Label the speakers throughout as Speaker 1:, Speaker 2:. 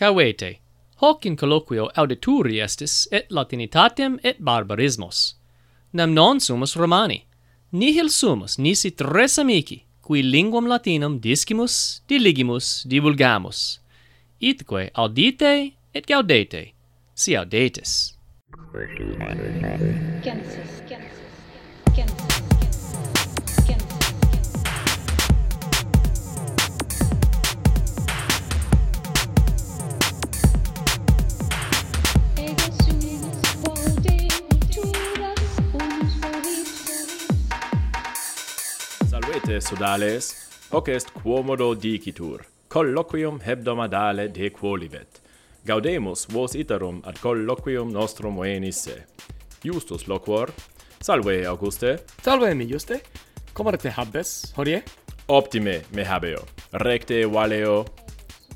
Speaker 1: Cavete, hoc in colloquio audituri estis et latinitatem et barbarismos. Nam non sumus Romani, nihil sumus nisi tres amici, qui linguam latinam discimus, diligimus, divulgamus, itque audite et gaudete, si audetis.
Speaker 2: Genesis, Genesis.
Speaker 3: ante sodales, hoc est quomodo dicitur, colloquium hebdomadale de quolivet Gaudemus vos iterum ad colloquium nostrum venisse. Justus loquor. Salve, Auguste.
Speaker 4: Salve, mi Juste. Comare te habes, hodie?
Speaker 3: Optime me habeo. Recte valeo,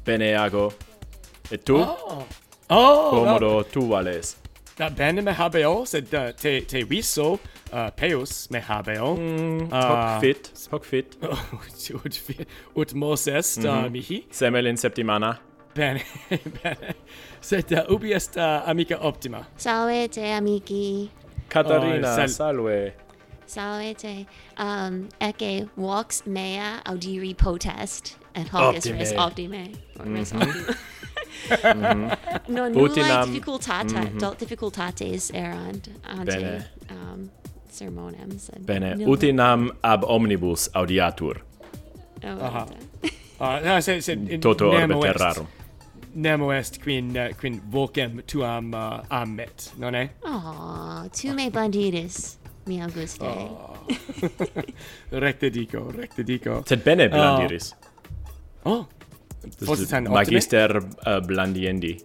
Speaker 3: bene ago. Et tu?
Speaker 4: Oh! Oh!
Speaker 3: quomodo tu vales.
Speaker 4: Da bene me habeo, sed uh, te, te viso uh, Peus me habeo. Mm, ah.
Speaker 3: hoc fit, hoc fit.
Speaker 4: ut, ut, ut mos est mm -hmm. uh, mhm. mihi.
Speaker 3: Semel in septimana.
Speaker 4: Bene, bene. Sed uh, ubi est uh, amica optima?
Speaker 5: Salve te, amici.
Speaker 3: Catarina,
Speaker 4: oh, sal
Speaker 3: salve.
Speaker 5: Salve te. Um, ecce vox mea audiri potest, et hoc optime. res optime. Mm -hmm. Res mhm. optime. mm -hmm. non nullae difficultata, mm -hmm. difficultates erant ante um, sermonem, sed...
Speaker 3: Bene,
Speaker 5: nil...
Speaker 3: utinam ab omnibus audiatur.
Speaker 5: Oh,
Speaker 4: Aha. uh, no, sed, sed, mm,
Speaker 3: Toto orbe terrarum.
Speaker 4: Nemo est quin, uh, quin vocem tuam eh, uh, amet, non è?
Speaker 5: Oh, tu me blandidis, mi Auguste. Oh.
Speaker 4: recte dico, recte dico.
Speaker 3: Sed bene ah. blandiris.
Speaker 4: Uh, oh, Post tan
Speaker 3: magister uh, blandiendi.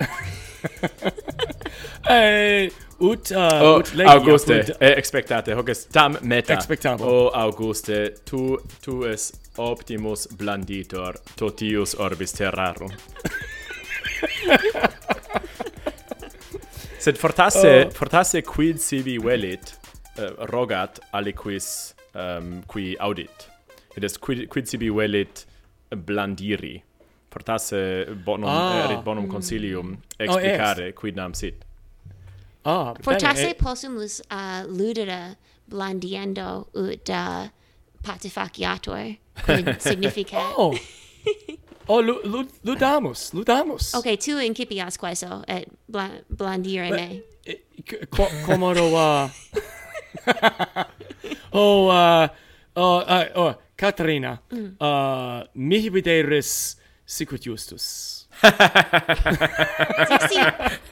Speaker 4: eh, ut uh,
Speaker 3: o,
Speaker 4: ut legia,
Speaker 3: auguste
Speaker 4: apud...
Speaker 3: eh, expectate hoc est tam meta.
Speaker 4: Expectabo
Speaker 3: o auguste tu tu es optimus blanditor totius orbis terrarum. Sed fortasse oh. fortasse quid sibi velit uh, rogat aliquis um, qui audit? Et est quid quid sibi velit blandiri? Fortasse bonum
Speaker 4: ah.
Speaker 3: erit bonum mm. consilium oh, explicare oh, quid nam sit.
Speaker 4: Ah,
Speaker 5: Fortasse bene.
Speaker 4: Eh.
Speaker 5: possumus uh, ludere blandiendo ut uh, patifaciator, quid significat.
Speaker 4: oh! oh, lu, lu, ludamus, ludamus.
Speaker 5: Okay, tu incipias queso et bla, blandire me.
Speaker 4: Eh, Qu uh... oh, uh, oh, uh, oh, Caterina,
Speaker 5: mm.
Speaker 4: uh, mihi videris sicut justus.
Speaker 5: Dixi,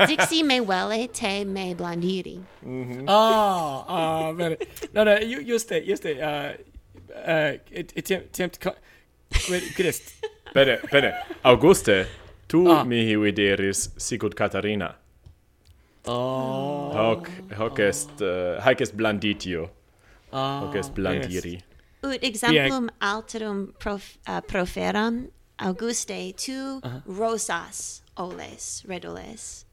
Speaker 5: Dixi me velle te me blandiri. Mm -hmm.
Speaker 4: Ah, ah, bene. No, no, ju, juste, juste, ah, ah, uh, uh, it it tempt, Christ.
Speaker 3: Bene, bene. Auguste, tu
Speaker 4: ah.
Speaker 3: mihi videris sicut Catarina.
Speaker 4: Oh.
Speaker 3: Hoc, hoc est, uh, haec est blanditio.
Speaker 4: Ah,
Speaker 3: hoc est blandiri. Yes.
Speaker 5: Ut exemplum alterum prof, uh, proferam Auguste tu uh -huh. rosas oles redoles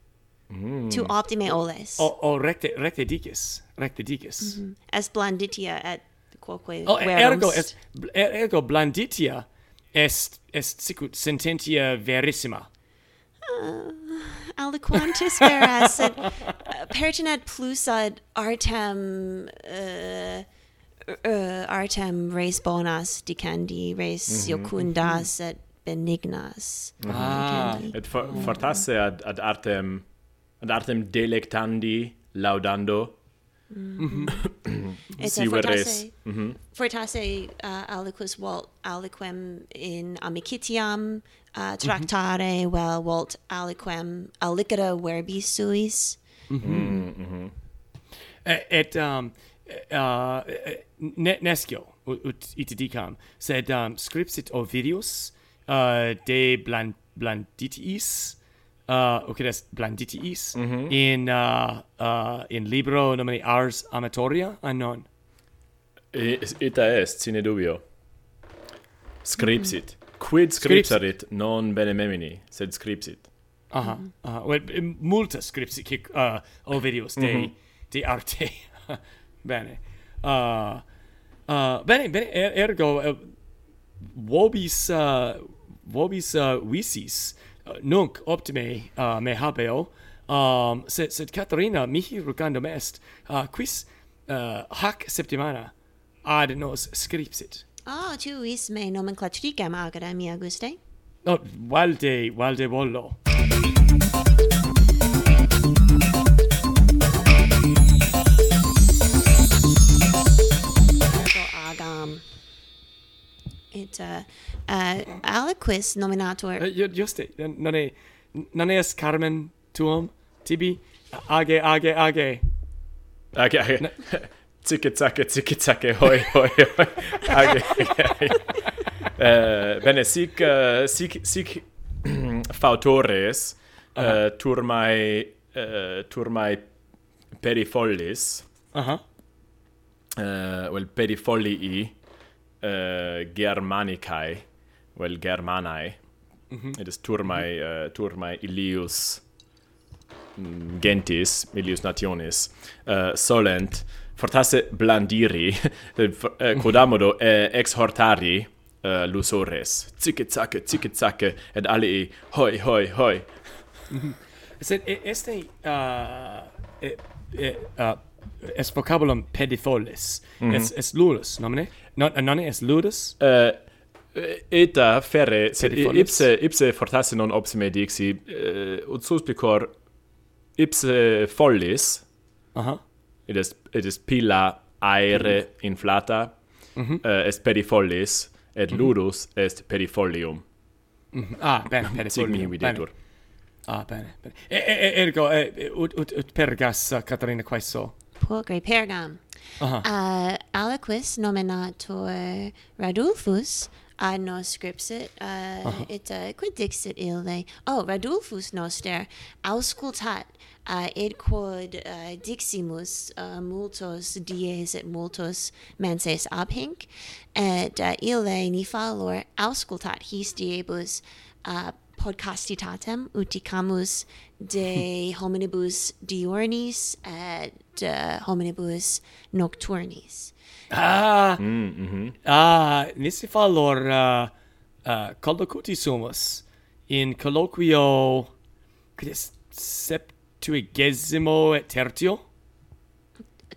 Speaker 5: mm. tu optime oles
Speaker 4: o, o recte recte dicis recte dicis
Speaker 5: mm -hmm. es blanditia et quoque
Speaker 4: oh, ergo est er, ergo blanditia est est sicut sententia verissima uh,
Speaker 5: aliquantis veras et uh, pertinet plus ad artem uh, uh, artem res bonas dicendi res mm -hmm. iocundas mm -hmm. et benignas.
Speaker 4: Mhm.
Speaker 5: Ah,
Speaker 3: et for, oh, fortasse ad, ad artem ad artem delectandi laudando. Mm -hmm.
Speaker 5: et
Speaker 3: si
Speaker 5: fortasse,
Speaker 3: mm -hmm.
Speaker 5: fortasse uh, aliquis volt aliquem in amicitiam uh, mhm. tractare mm -hmm. vel volt aliquem alicera verbi suis. Mm -hmm. Mm -hmm.
Speaker 4: Et, et um, uh, nescio ut, ut itidicam sed um, scripsit Ovidius uh, de Bland Blanditiis, uh, Occidest Blanditiis, mm -hmm. in, uh, uh, in libro nomine Ars Amatoria, anon?
Speaker 3: Ita est, sine dubio. Scripsit. Mm. Quid scripsarit, non bene memini, sed scripsit.
Speaker 4: Aha, mm-hmm. aha. Well, multa scripsit, hic uh, ovidius de, mm -hmm. de arte. bene. Uh, uh, bene, bene, er, ergo, uh, vobis... Uh, vobis uh, visis uh, nunc optime uh, me habeo. Um sed sed Caterina mihi rugandum est uh, quis uh, hac septimana ad nos scripsit.
Speaker 5: Ah tu is me nomenclatricam agera mia guste
Speaker 4: oh valde valde vollo
Speaker 5: et uh, uh, aliquis nominator
Speaker 4: uh, juste eh, non è non es carmen tuum tibi age age age
Speaker 3: age age Tzike zacke tzike zacke hoi, hoi, hoi. Age, age. uh, bene, sic, uh, sic, sic fautores uh -huh. uh, turmai uh, perifollis.
Speaker 4: Aha.
Speaker 3: Uh -huh. uh, well, perifollii uh, germanicae, well, germanae. Mm -hmm. It is turmae, mhm. uh, turmae ilius mm, gentis, ilius nationis, uh, solent fortasse blandiri, eh, quodamodo eh, exhortari uh, lusores. zicke zacke, zicke zacke, et alii hoi, hoi, hoi.
Speaker 4: Sed este uh, e, e, ah, uh, est vocabulum pedifolis, mm -hmm. est, est lulus, nomine? non eh, non es ludus?
Speaker 3: Uh, eta ferre sed ipse ipse fortasse non opsime dixi uh, ut suspicor ipse follis
Speaker 4: aha.
Speaker 3: uh -huh. it is it is pila aere inflata mm uh, est perifollis et mhm. ludus est perifolium.
Speaker 4: Mm
Speaker 3: ah ben
Speaker 4: perifolium
Speaker 3: videtur
Speaker 4: Ah, bene, bene. E, e, ergo, e, ut, ut, ut pergas, Caterina, quaeso?
Speaker 5: Pulcre pergam.
Speaker 4: Aha.
Speaker 5: Uh, aliquis nominator Radulfus ad nos scripsit, uh, it uh, quid dixit ille. Oh, Radulfus noster auscultat uh, id quod uh, diximus uh, multos dies et multos menses abhinc, et uh, ille nifalor auscultat his diebus uh, podcastitatem uticamus de hominibus diurnis et uh, hominibus nocturnis.
Speaker 4: Ah,
Speaker 3: mm, mm -hmm.
Speaker 4: ah, nisi fallor uh, uh, collocuti sumus in colloquio septuagesimo et tertio?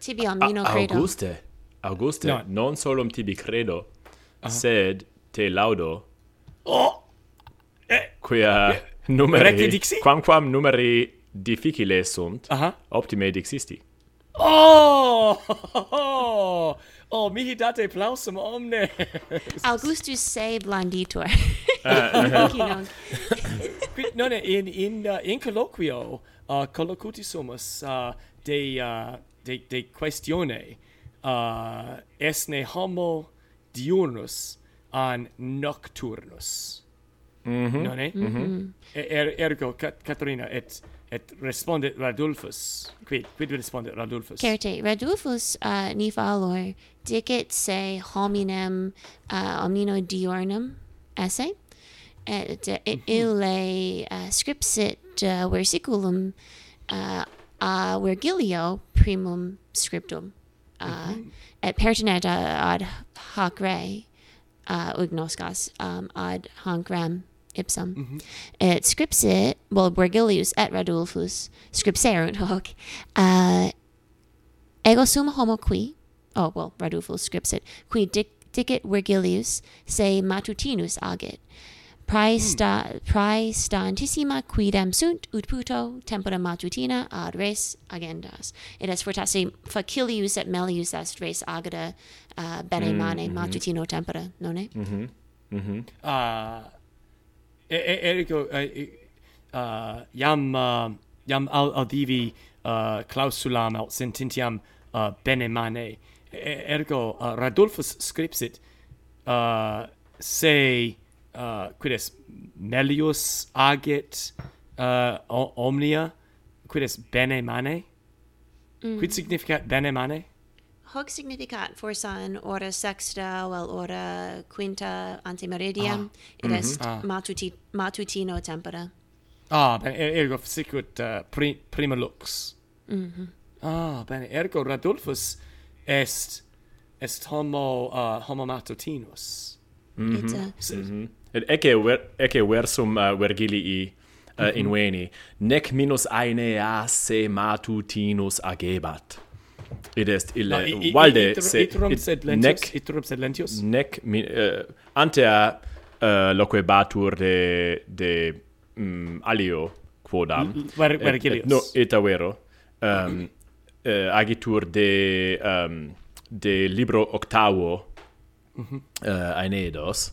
Speaker 5: Tibiam, omnino credo.
Speaker 3: Auguste, Auguste,
Speaker 4: no.
Speaker 3: non solum tibi credo, uh -huh. sed te laudo.
Speaker 4: Oh!
Speaker 3: eh, quia eh,
Speaker 4: numeri dixi?
Speaker 3: quamquam numeri difficile sunt
Speaker 4: uh -huh.
Speaker 3: optime dixisti
Speaker 4: oh! oh, oh, oh mihi date plausum omne
Speaker 5: augustus se blanditur
Speaker 3: uh,
Speaker 5: ah.
Speaker 4: quid in in uh, in colloquio uh, collocuti sumus uh, de uh, de de questione uh, esne homo diurnus an nocturnus mm -hmm. non è? Mm -hmm. er, ergo Cat Caterina et et respondet Radulfus quid quid respondet Radulfus
Speaker 5: certe Radulfus uh, ni valor dicit se hominem uh, omnino diurnum esse et uh, mm -hmm. ille uh, scripsit uh, versiculum uh, a Virgilio primum scriptum uh, mm -hmm. et pertinet ad, ad hoc re uh, ugnoscas um, ad hanc rem ipsum. Et scripsit, well, Virgilius et Radulfus scripserunt hoc, uh, ego sum homo qui, oh, well, Radulfus scripsit, qui dic, dicit Virgilius se matutinus agit. Prae, sta, prae stantissima quidem sunt ut puto tempora matutina ad res agendas. Et est fortasse facilius et melius est res agada uh, bene mane matutino tempora, nonne?
Speaker 4: uh, e- e- ergo iam iam al audivi uh, clausulam aut sententiam uh, bene mane. Ergo uh, Radulfus scripsit se quid est melius agit omnia? Quid est bene mane? Mm. quid significat bene mane?
Speaker 5: hoc significat forsan ora sexta vel ora quinta ante meridiem ah. id mhm. est mm -hmm. ah. matuti matutino tempora
Speaker 4: ah ben ergo sicut uh, pri, prima lux mm -hmm. ah bene ergo radulfus est est homo uh, homo matutinus mm -hmm.
Speaker 5: et, uh,
Speaker 4: S mm -hmm.
Speaker 3: et ecce ver, ecce versum uh, vergilii uh, mm -hmm. nec minus aenea se matutinus agebat Id est ille
Speaker 4: no,
Speaker 3: valde
Speaker 4: it,
Speaker 3: se itrum
Speaker 4: sed lentius
Speaker 3: nec,
Speaker 4: itrum sed lentius?
Speaker 3: nec mi, uh, antea uh, loque batur de de um, alio quodam.
Speaker 4: Ver,
Speaker 3: ver,
Speaker 4: et,
Speaker 3: et, no eta vero um, ehm, uh, eh, agitur de um, de libro octavo uh, Aenedos.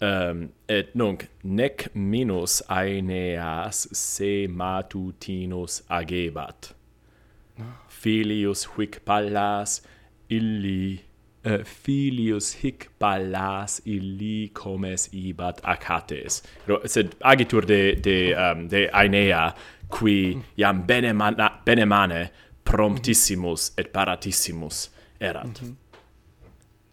Speaker 3: Um, et nunc nec minus Aeneas se matutinus agebat. Filius hic pallas illi uh, filius hic pallas illi comes ibat acates sed agitur de de um, de Aenea qui iam bene mana, bene mane promptissimus et paratissimus erat mm -hmm.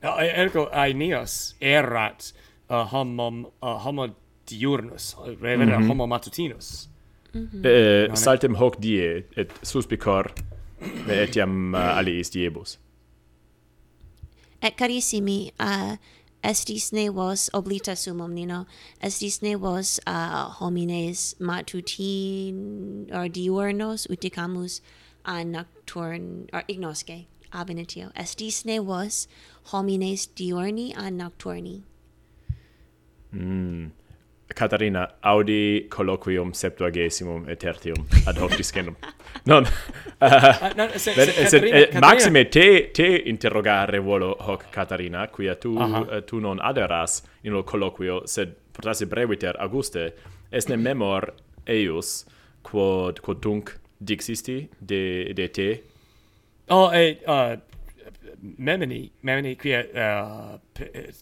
Speaker 4: Uh, ergo Aeneas erat eh, uh, homum uh, eh, homo diurnus revera mm -hmm. homo matutinus mm -hmm.
Speaker 3: eh, saltem hoc die et suspicor Ve etiam eh, uh, aliis diebus.
Speaker 5: Et carissimi, uh, estis ne vos oblita sum omnino, estis ne vos uh, homines matutin or diurnos uticamus a nocturn or ignosce ab initio. Estis ne vos homines diurni a nocturni. Mm.
Speaker 3: Catarina, audi colloquium septuagesimum et tertium ad hoc discendum. non.
Speaker 4: Ah, uh, no, se,
Speaker 3: se,
Speaker 4: se,
Speaker 3: se,
Speaker 4: Catarina,
Speaker 3: eh, Maxime, te, te interrogare volo hoc Catarina, quia tu,
Speaker 4: uh -huh.
Speaker 3: uh, tu non aderas in lo colloquio, sed portasi breviter Auguste, esne memor eius, quod, quod tunc dixisti de, de te?
Speaker 4: Oh, eh, uh, memini, memini, quia uh, per,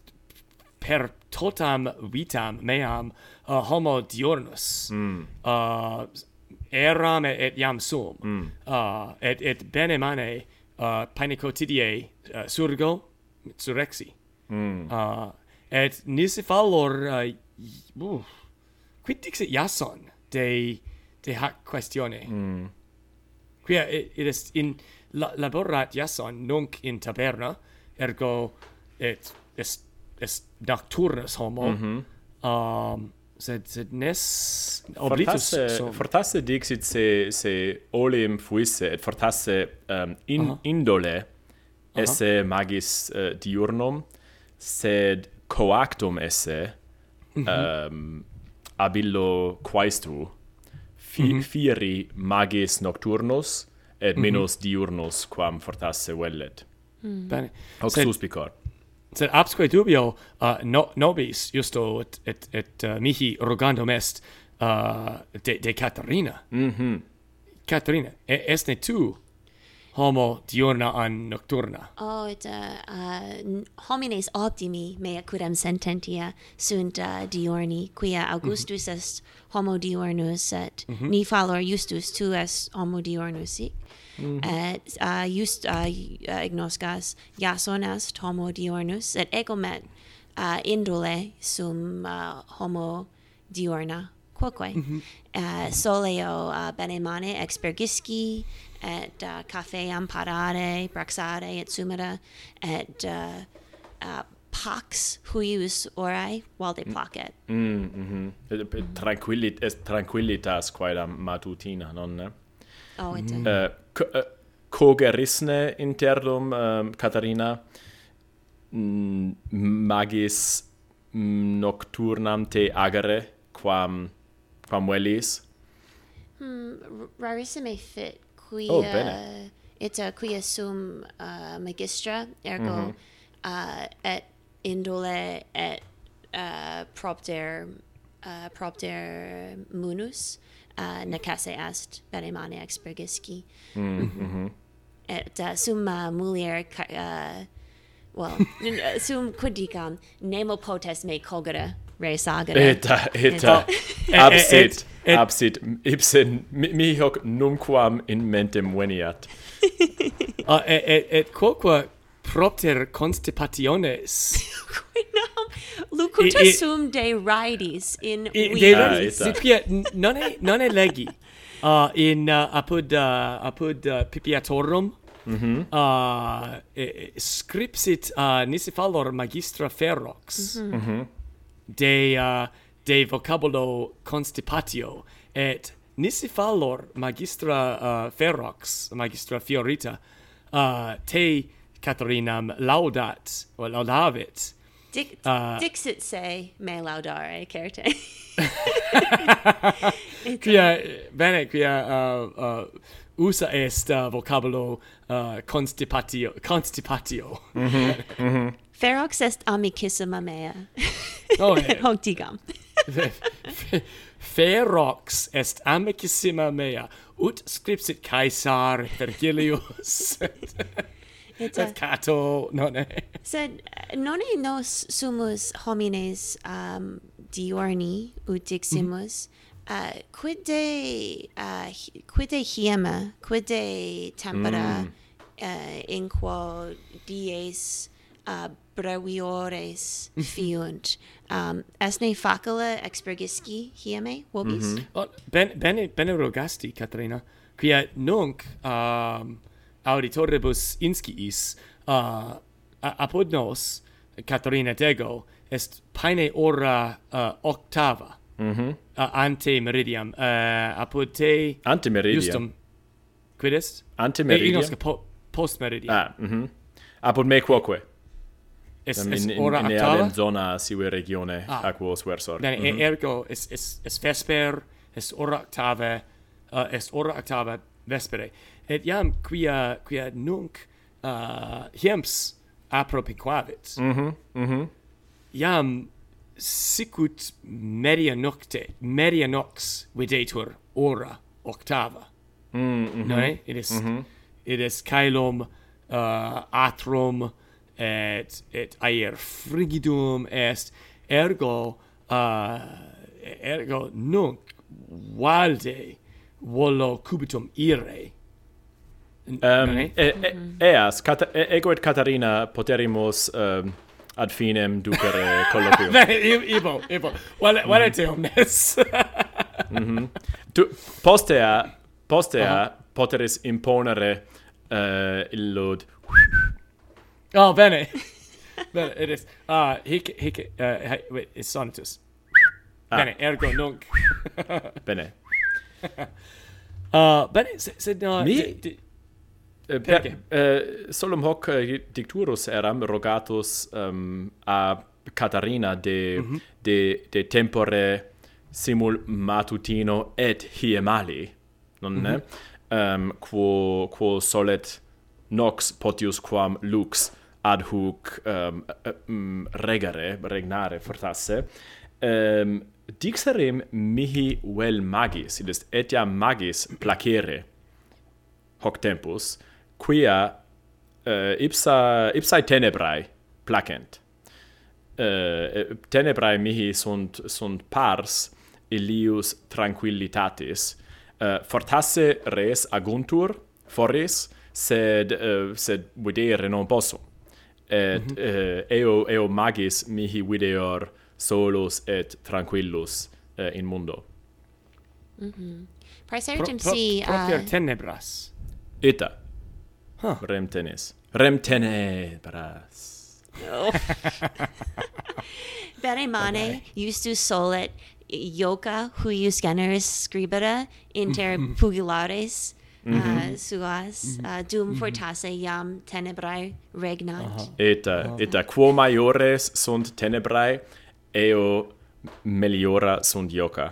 Speaker 4: per totam vitam meam uh, homo diurnus mm. uh, eram et iam sum mm. uh, et et bene mane uh, pane quotidie uh, surgo surrexi mm. uh, et nisi fallor uh, uh, quid dixit iason de de hac questione mm. quia it, it est in la, laborat iason nunc in taberna ergo et est est nocturnus homo mm -hmm. um, sed sed nes oblitus
Speaker 3: fortasse,
Speaker 4: so.
Speaker 3: fortasse dixit se se olim fuisse et fortasse um, in
Speaker 4: uh -huh.
Speaker 3: indole esse uh -huh. magis uh, diurnum sed coactum esse mm -hmm. um, abillo quaestru fi mm -hmm. fieri magis nocturnus et mm -hmm. minus diurnus quam fortasse vellet mm -hmm.
Speaker 4: bene
Speaker 3: hoc
Speaker 4: sed,
Speaker 3: suspicor
Speaker 4: sed absque dubio uh, no, nobis justo et et, et uh, mihi rogandum est uh, de de Caterina. Mhm. -hmm. Caterina, e, esne tu homo diurna an nocturna.
Speaker 5: Oh, et uh, uh, homines optimi mea quidem sententia sunt uh, diurni, quia Augustus mm -hmm. est homo diurnus, et mm -hmm. ni fallor justus tu est homo diurnus, sic. Mm -hmm. Et uh, just uh, uh ignoscas jason est homo diurnus, et ego met uh, indole sum uh, homo diurna. Apokwe. Mm -hmm. uh, soleo uh, bene mane expergisci et uh, Cafe Amparare, Braxare, et Sumera, et uh, uh, pax huius orae valde placet.
Speaker 3: Mm, mm mm-hmm. -hmm. Tranquillit, est tranquillitas quaedam matutina, non ne?
Speaker 5: Oh, et mm.
Speaker 3: uh, co uh, cogerisne interdum, um, Catarina, mm, magis mm, nocturnam te agere, quam Pamuelis.
Speaker 5: Hmm, rarissime fit quia
Speaker 3: oh, bene.
Speaker 5: et uh, quia sum uh, magistra ergo mm -hmm. uh, et indole et uh, propter uh, propter munus uh, nacase est veremane expergisci. Mm, -hmm. Et uh, summa uh, mulier uh, well sum quid dicam nemo potes me cogere res agere.
Speaker 3: Eta, eta,
Speaker 4: eta.
Speaker 3: absit,
Speaker 4: et,
Speaker 3: absit, ipsen mi hoc numquam in mentem veniat.
Speaker 4: uh, et, et, et quoque propter constipationes.
Speaker 5: Lucuta sum de ridis in
Speaker 4: I, De ridis, ah, non sipia, non nonne legi. Uh, in uh, apud, uh, apud uh, pipiatorum, Mm -hmm. uh, e, e, scripsit uh, nisi fallor magistra ferox mm -hmm. Mm -hmm de uh, de vocabulo constipatio et nisi fallor magistra uh, ferox magistra fiorita uh, te Catharinam laudat or laudavit
Speaker 5: Dic
Speaker 4: uh,
Speaker 5: dixit se me laudare certe.
Speaker 4: Quia bene quia uh, uh, usa est uh, vocabulo uh, constipatio constipatio. Mm -hmm, mm -hmm.
Speaker 5: Ferox est amicissima mea.
Speaker 4: Oh, eh.
Speaker 5: Hoc digam.
Speaker 4: Ferox est amicissima mea, ut scripsit Caesar Vergilius.
Speaker 5: et,
Speaker 4: et Cato nonne.
Speaker 5: Sed eh, nonne nos sumus homines um, diurni ut diximus, mm -hmm. uh, quid de, uh, quid de hiema, quid de tempera, mm. uh, in quo dies uh, breviores mhm. fiunt. Um esne facula expergisci hieme vobis?
Speaker 4: Mm -hmm. ben bene bene rogasti Caterina. Quia nunc um auditoribus insciis uh, apud nos Caterina Tego est paene ora uh, octava. Mm -hmm. uh, ante meridiam uh, apud te
Speaker 3: ante meridiam.
Speaker 4: justum. Quid est?
Speaker 3: Ante
Speaker 4: eh,
Speaker 3: meridiam.
Speaker 4: e, po, post meridiam.
Speaker 3: Ah mm -hmm. apud me quoque? Es,
Speaker 4: es
Speaker 3: in,
Speaker 4: ora
Speaker 3: in,
Speaker 4: in?
Speaker 3: In zona sive regione
Speaker 4: ah.
Speaker 3: aquo suersor.
Speaker 4: Bene, mm -hmm. Er, ergo es, es, es vesper, es ora octave, uh, eh, es ora octave vespere. Et iam quia, quia nunc eh, uh, hiems apropiquavit. Mm -hmm. Mm -hmm. Iam sicut media nocte, media nox videtur ora octava. Mm -hmm. No, it is, mm -hmm. it is caelum uh, atrum, et et aer frigidum est ergo uh, ergo nunc valde volo cubitum ire
Speaker 3: um,
Speaker 4: okay.
Speaker 3: e, e, eas cat, e, ego et Catarina poterimus um, ad finem ducere colloquium.
Speaker 4: Ibo ibo vale mhm. vale te omnes. Mhm.
Speaker 3: Tu postea postea uh -huh. poteris imponere uh, illud
Speaker 4: Oh, bene. bene, it is. Uh, hic, hic, eh, uh, hi, wait, it's sonatus. Ah. Bene, ergo nunc.
Speaker 3: bene.
Speaker 4: uh, bene, sed... Uh,
Speaker 3: Mi...
Speaker 4: Di, di,
Speaker 3: eh, per, uh, solum hoc dicturus eram rogatus um, a Catarina de, mm -hmm. de, de tempore simul matutino et hiemali, non mm -hmm. ne? Um, quo, quo solet nox potius quam lux ad hoc um, um, regare, regnare fortasse, ehm, um, dixerem mihi vel magis, id est etiam magis placere hoc tempus, quia uh, ipsa, ipsae tenebrae placent. Uh, tenebrae mihi sunt, sunt pars illius tranquillitatis, uh, fortasse res aguntur, foris, sed, uh, sed videre non possum et mm -hmm. eo eo magis mihi videor solus et tranquillus uh, in mundo
Speaker 5: mhm mm praesertim
Speaker 4: pro, pro,
Speaker 5: si
Speaker 4: propter
Speaker 5: uh...
Speaker 4: tenebras
Speaker 3: ita huh. rem tenes rem tenebras no. Oh.
Speaker 5: Bene mane okay. ustus solet ioca huius generis scribere inter pugilares mm -hmm. uh, suas uh, dum mm -hmm. fortasse iam tenebrae regnat
Speaker 3: uh -huh. et uh, et uh, quo maiores sunt tenebrae eo meliora sunt ioca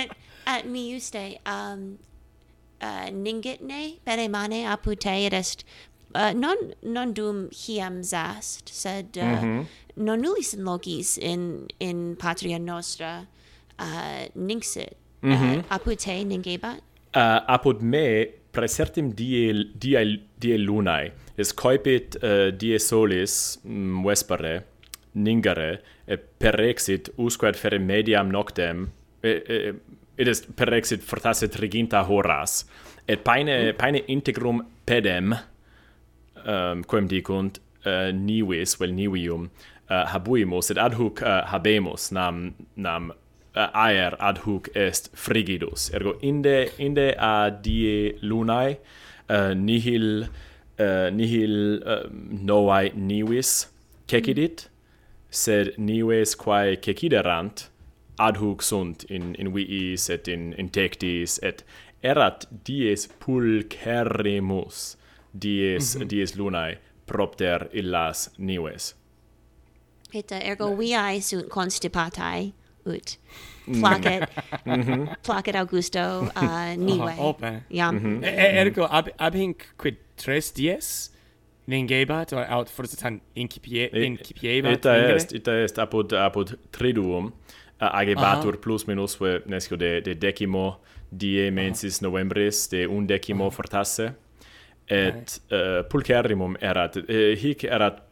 Speaker 5: et at mi juste um uh, ningitne bene mane apud te et est uh, non non dum hiam zast sed uh, mm -hmm. non nullis in logis in in patria nostra uh, nixit mm -hmm. uh, apud te ningebat?
Speaker 3: Uh, eh, apud me praesertim die, die, die lunae, es coepit uh, eh, die solis mm, vespere, ningere, e perexit usque ad fere mediam noctem, e, e, id est perexit fortasse triginta horas, et paene, mm. paene integrum pedem, um, quem dicunt, uh, nivis, vel well, nivium, uh, habuimus, et ad hoc uh, habemus, nam, nam Eh, aer ad hoc est frigidus. Ergo inde inde a die lunae uh, nihil uh, nihil uh, novae nivis cecidit sed nives quae ceciderant ad hoc sunt in in viis et in in tectis et erat dies pulcherrimus dies mm -hmm. dies lunae propter illas nives
Speaker 5: et ergo viae sunt constipatae ut. Mm. Placet placet mm-hmm. augusto uh, nive
Speaker 4: oh, ope
Speaker 5: iam
Speaker 4: mm -hmm. e ergo ab ab hinc quid tres dies? Ningebat or aut forsitan incipie incipiebat
Speaker 3: ita
Speaker 4: ingere?
Speaker 3: est ita est apud apud triduum. Agebatur uh -huh. plus minusque nescio de de decimo die mensis uh -huh. novembris de undecimo uh -huh. fortasse. Et uh, pulcherrimum erat. Uh, hic erat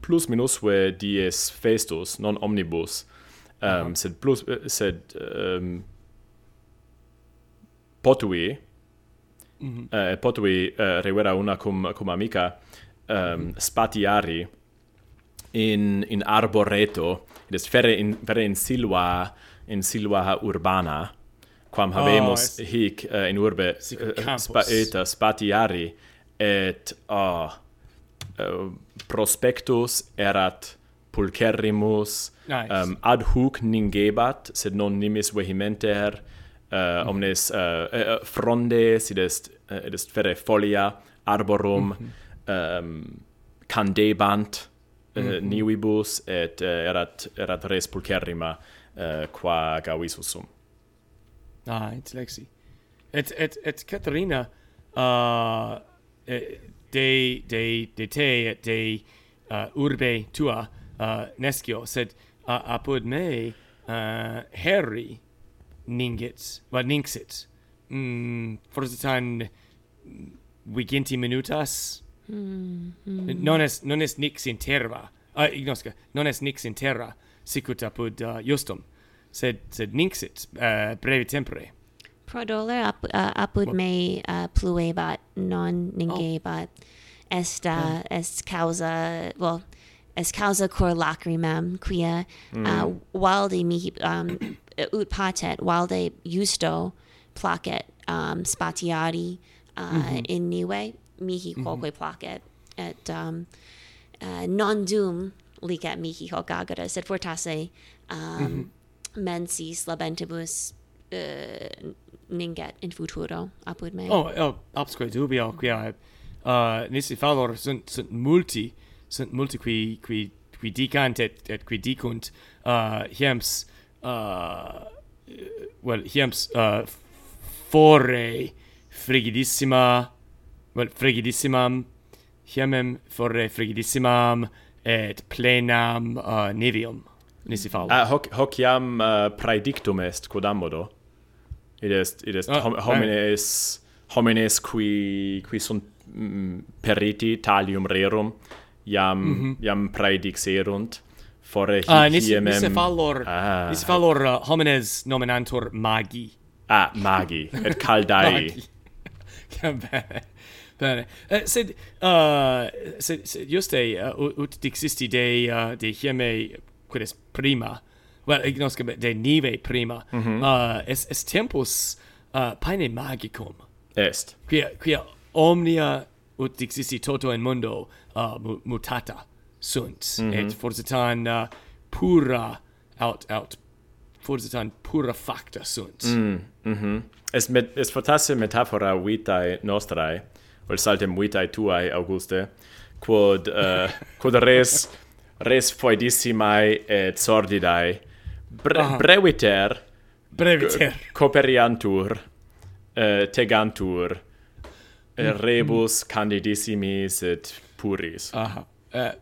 Speaker 3: plus minusque dies festus non omnibus um, sed plus eh, sed um, potui mm -hmm. uh, potui uh, revera una cum cum amica ehm, um, mm -hmm. spatiari in in arboreto it is ferre in ferre in silva in silva urbana quam habemus
Speaker 4: oh,
Speaker 3: hic uh, in urbe uh, spaeta spatiari et uh, uh, prospectus erat pulcherrimus
Speaker 4: nice.
Speaker 3: um, ad hoc ningebat sed non nimis vehementer uh, mm omnes uh, uh, fronde sit est uh, est fere folia arborum mm -hmm. um, candebant uh, mm -hmm. nivibus et uh, erat erat res pulcherrima uh, qua gavisus sum
Speaker 4: ah et lexi et et et Caterina uh, de de de te et de uh, urbe tua uh, nescio, sed uh, apud me uh, Harry ningit va ninxit. Mm, forsitan viginti minutas. Mm, mm. Non est non est nix in terra. Uh, ignosca, non est nix in terra sicut apud uh, justum. Sed sed nixit uh, brevi tempore.
Speaker 5: Prodole ap, uh, apud What? me uh, pluebat non ningebat. Oh. Est uh, oh. est causa, well, es causa cor lacrimam quia uh, mm. uh, valde mihi um, ut patet valde justo placet um, spatiari uh, mm -hmm. in nive mihi mm-hmm. quoque mm -hmm. placet et um, uh, non dum licet mihi hoc agora sed fortasse um, mm -hmm. mensis labentibus uh, ninget in futuro apud me
Speaker 4: oh, oh absque dubio quia uh, nisi fallor sunt, sunt multi sunt multi qui qui qui dicant et et qui dicunt uh hiems uh well hiems uh fore frigidissima well frigidissimam hiemem fore frigidissimam et plenam uh, nevium nisi fallo
Speaker 3: ah, hoc hoc iam uh, praedictum est quod modo id est id est
Speaker 4: oh,
Speaker 3: hom homines homines qui qui sunt mm, periti talium rerum jam mm -hmm. jam praedixerunt fore hic
Speaker 4: ah, nisi,
Speaker 3: iemem
Speaker 4: nisi fallor
Speaker 3: ah.
Speaker 4: nisi fallor uh, homines nominantur magi.
Speaker 3: Ah magi. Et caldai.
Speaker 4: Bene bene. Uh, sed uh, sed, sed juste uh, ut dixisti de uh, de hieme quid est prima? Well ignosce de nive prima. Mm -hmm. uh, est est tempus uh, paene magicum?
Speaker 3: Est.
Speaker 4: Quia quia omnia ut dixisi toto in mundo uh, mutata sunt mm -hmm. et forsitan uh, pura out out forsitan pura facta sunt
Speaker 3: mm, -hmm. es met es fortasse metafora vitae nostrae vel saltem vitae tuae auguste quod uh, quod res res foedissimae et sordidae bre, uh -huh. breviter
Speaker 4: breviter
Speaker 3: coperiantur uh, tegantur Mm, mm. rebus candidissimi sed puris.
Speaker 4: Aha. Eh, uh,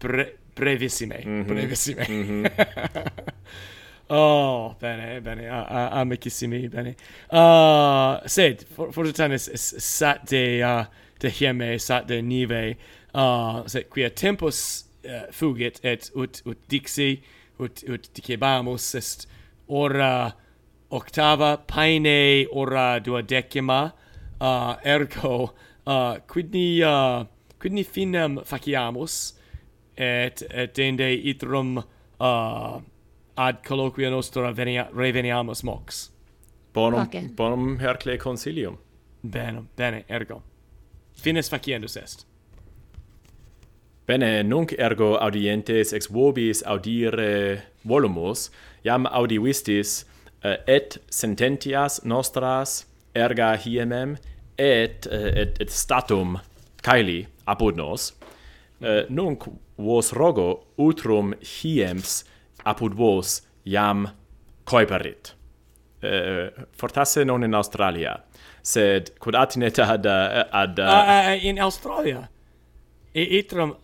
Speaker 4: bre brevissime, mm -hmm. brevissime. Mm -hmm. oh, bene, bene, uh, amicissimi, bene. Uh, sed, for, for es sat de, uh, de hieme, sat de nive, uh, sed quia tempus uh, eh, fugit, et ut, ut dixi, ut, ut dicebamus, est ora octava, paene ora duodecima, uh, ergo uh, quidni uh, quidni finem faciamus et et dende itrum uh, ad colloquia nostra venia, reveniamus mox?
Speaker 3: Bonum
Speaker 5: okay.
Speaker 3: bonum hercle consilium
Speaker 4: bene bene ergo. Finis faciendus est.
Speaker 3: Bene, nunc ergo audientes ex vobis audire volumus, iam audivistis, uh, et sententias nostras erga hiemem et eh, et, et statum caeli apud nos. Uh, nunc vos rogo utrum hiems apud vos iam coeperit. Uh, fortasse non in Australia sed quod atinet ad ad
Speaker 4: uh, uh, in Australia? E itrum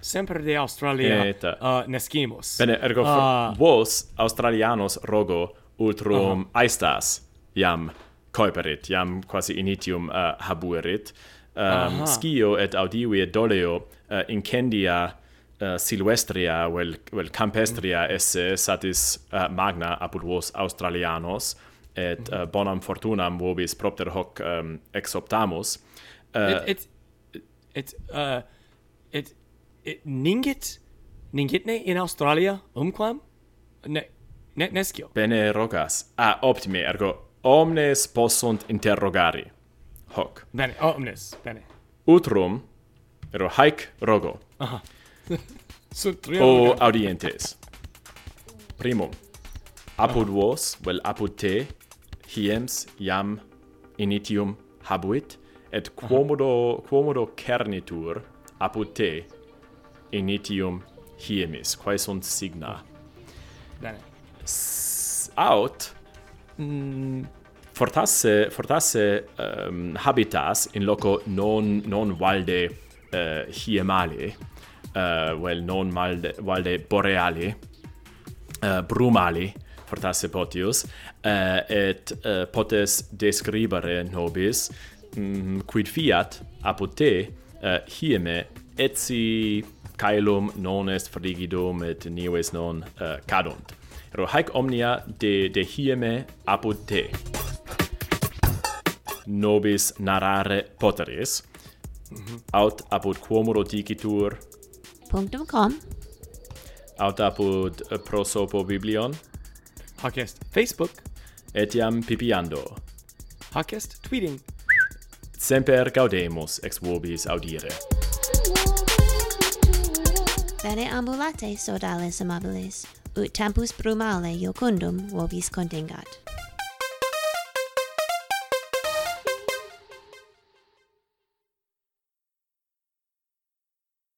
Speaker 4: sempre de Australia
Speaker 3: et,
Speaker 4: uh, nescimus.
Speaker 3: bene ergo
Speaker 4: uh,
Speaker 3: vos australianos rogo utrum uh -huh. aestas iam coeperit, iam quasi initium uh, habuerit, um,
Speaker 4: Aha.
Speaker 3: scio et audivie doleo uh, incendia uh, silvestria vel vel campestria esse satis uh, magna apud vos australianos et mm -hmm. uh, bonam fortunam vobis propter hoc um, exoptamus uh,
Speaker 4: it it it uh et, et ningit ningitne in australia umquam? Ne ne nescio
Speaker 3: bene rogas. Ah optime ergo omnes possunt interrogari. Hoc.
Speaker 4: Bene, omnes, bene.
Speaker 3: Utrum, ero haec rogo.
Speaker 4: Aha.
Speaker 3: o audientes. Primum, apud vos, vel apud te, hiems iam initium habuit, et quomodo, quomodo cernitur apud te initium hiemis, quae sunt signa.
Speaker 4: Bene.
Speaker 3: S aut Mm, fortasse fortasse um, habitas in loco non non valde uh, hiemale uh, well non malde valde boreale uh, brumale fortasse potius uh, et uh, potes describere nobis um, quid fiat apud te uh, hieme etsi caelum non est frigidum et nives non uh, cadunt ero haec omnia de, de hieme apud te. Nobis narare poteris, mm -hmm. aut apud quom dicitur
Speaker 5: punctum com,
Speaker 3: aut apud eh, prosopo biblion,
Speaker 4: hac est Facebook,
Speaker 3: etiam pipiando,
Speaker 4: hac est tweeting.
Speaker 3: Semper gaudemus ex vobis audire.
Speaker 5: Bene ambulate sodales amabilis ut tempus brumale iocundum vobis contingat.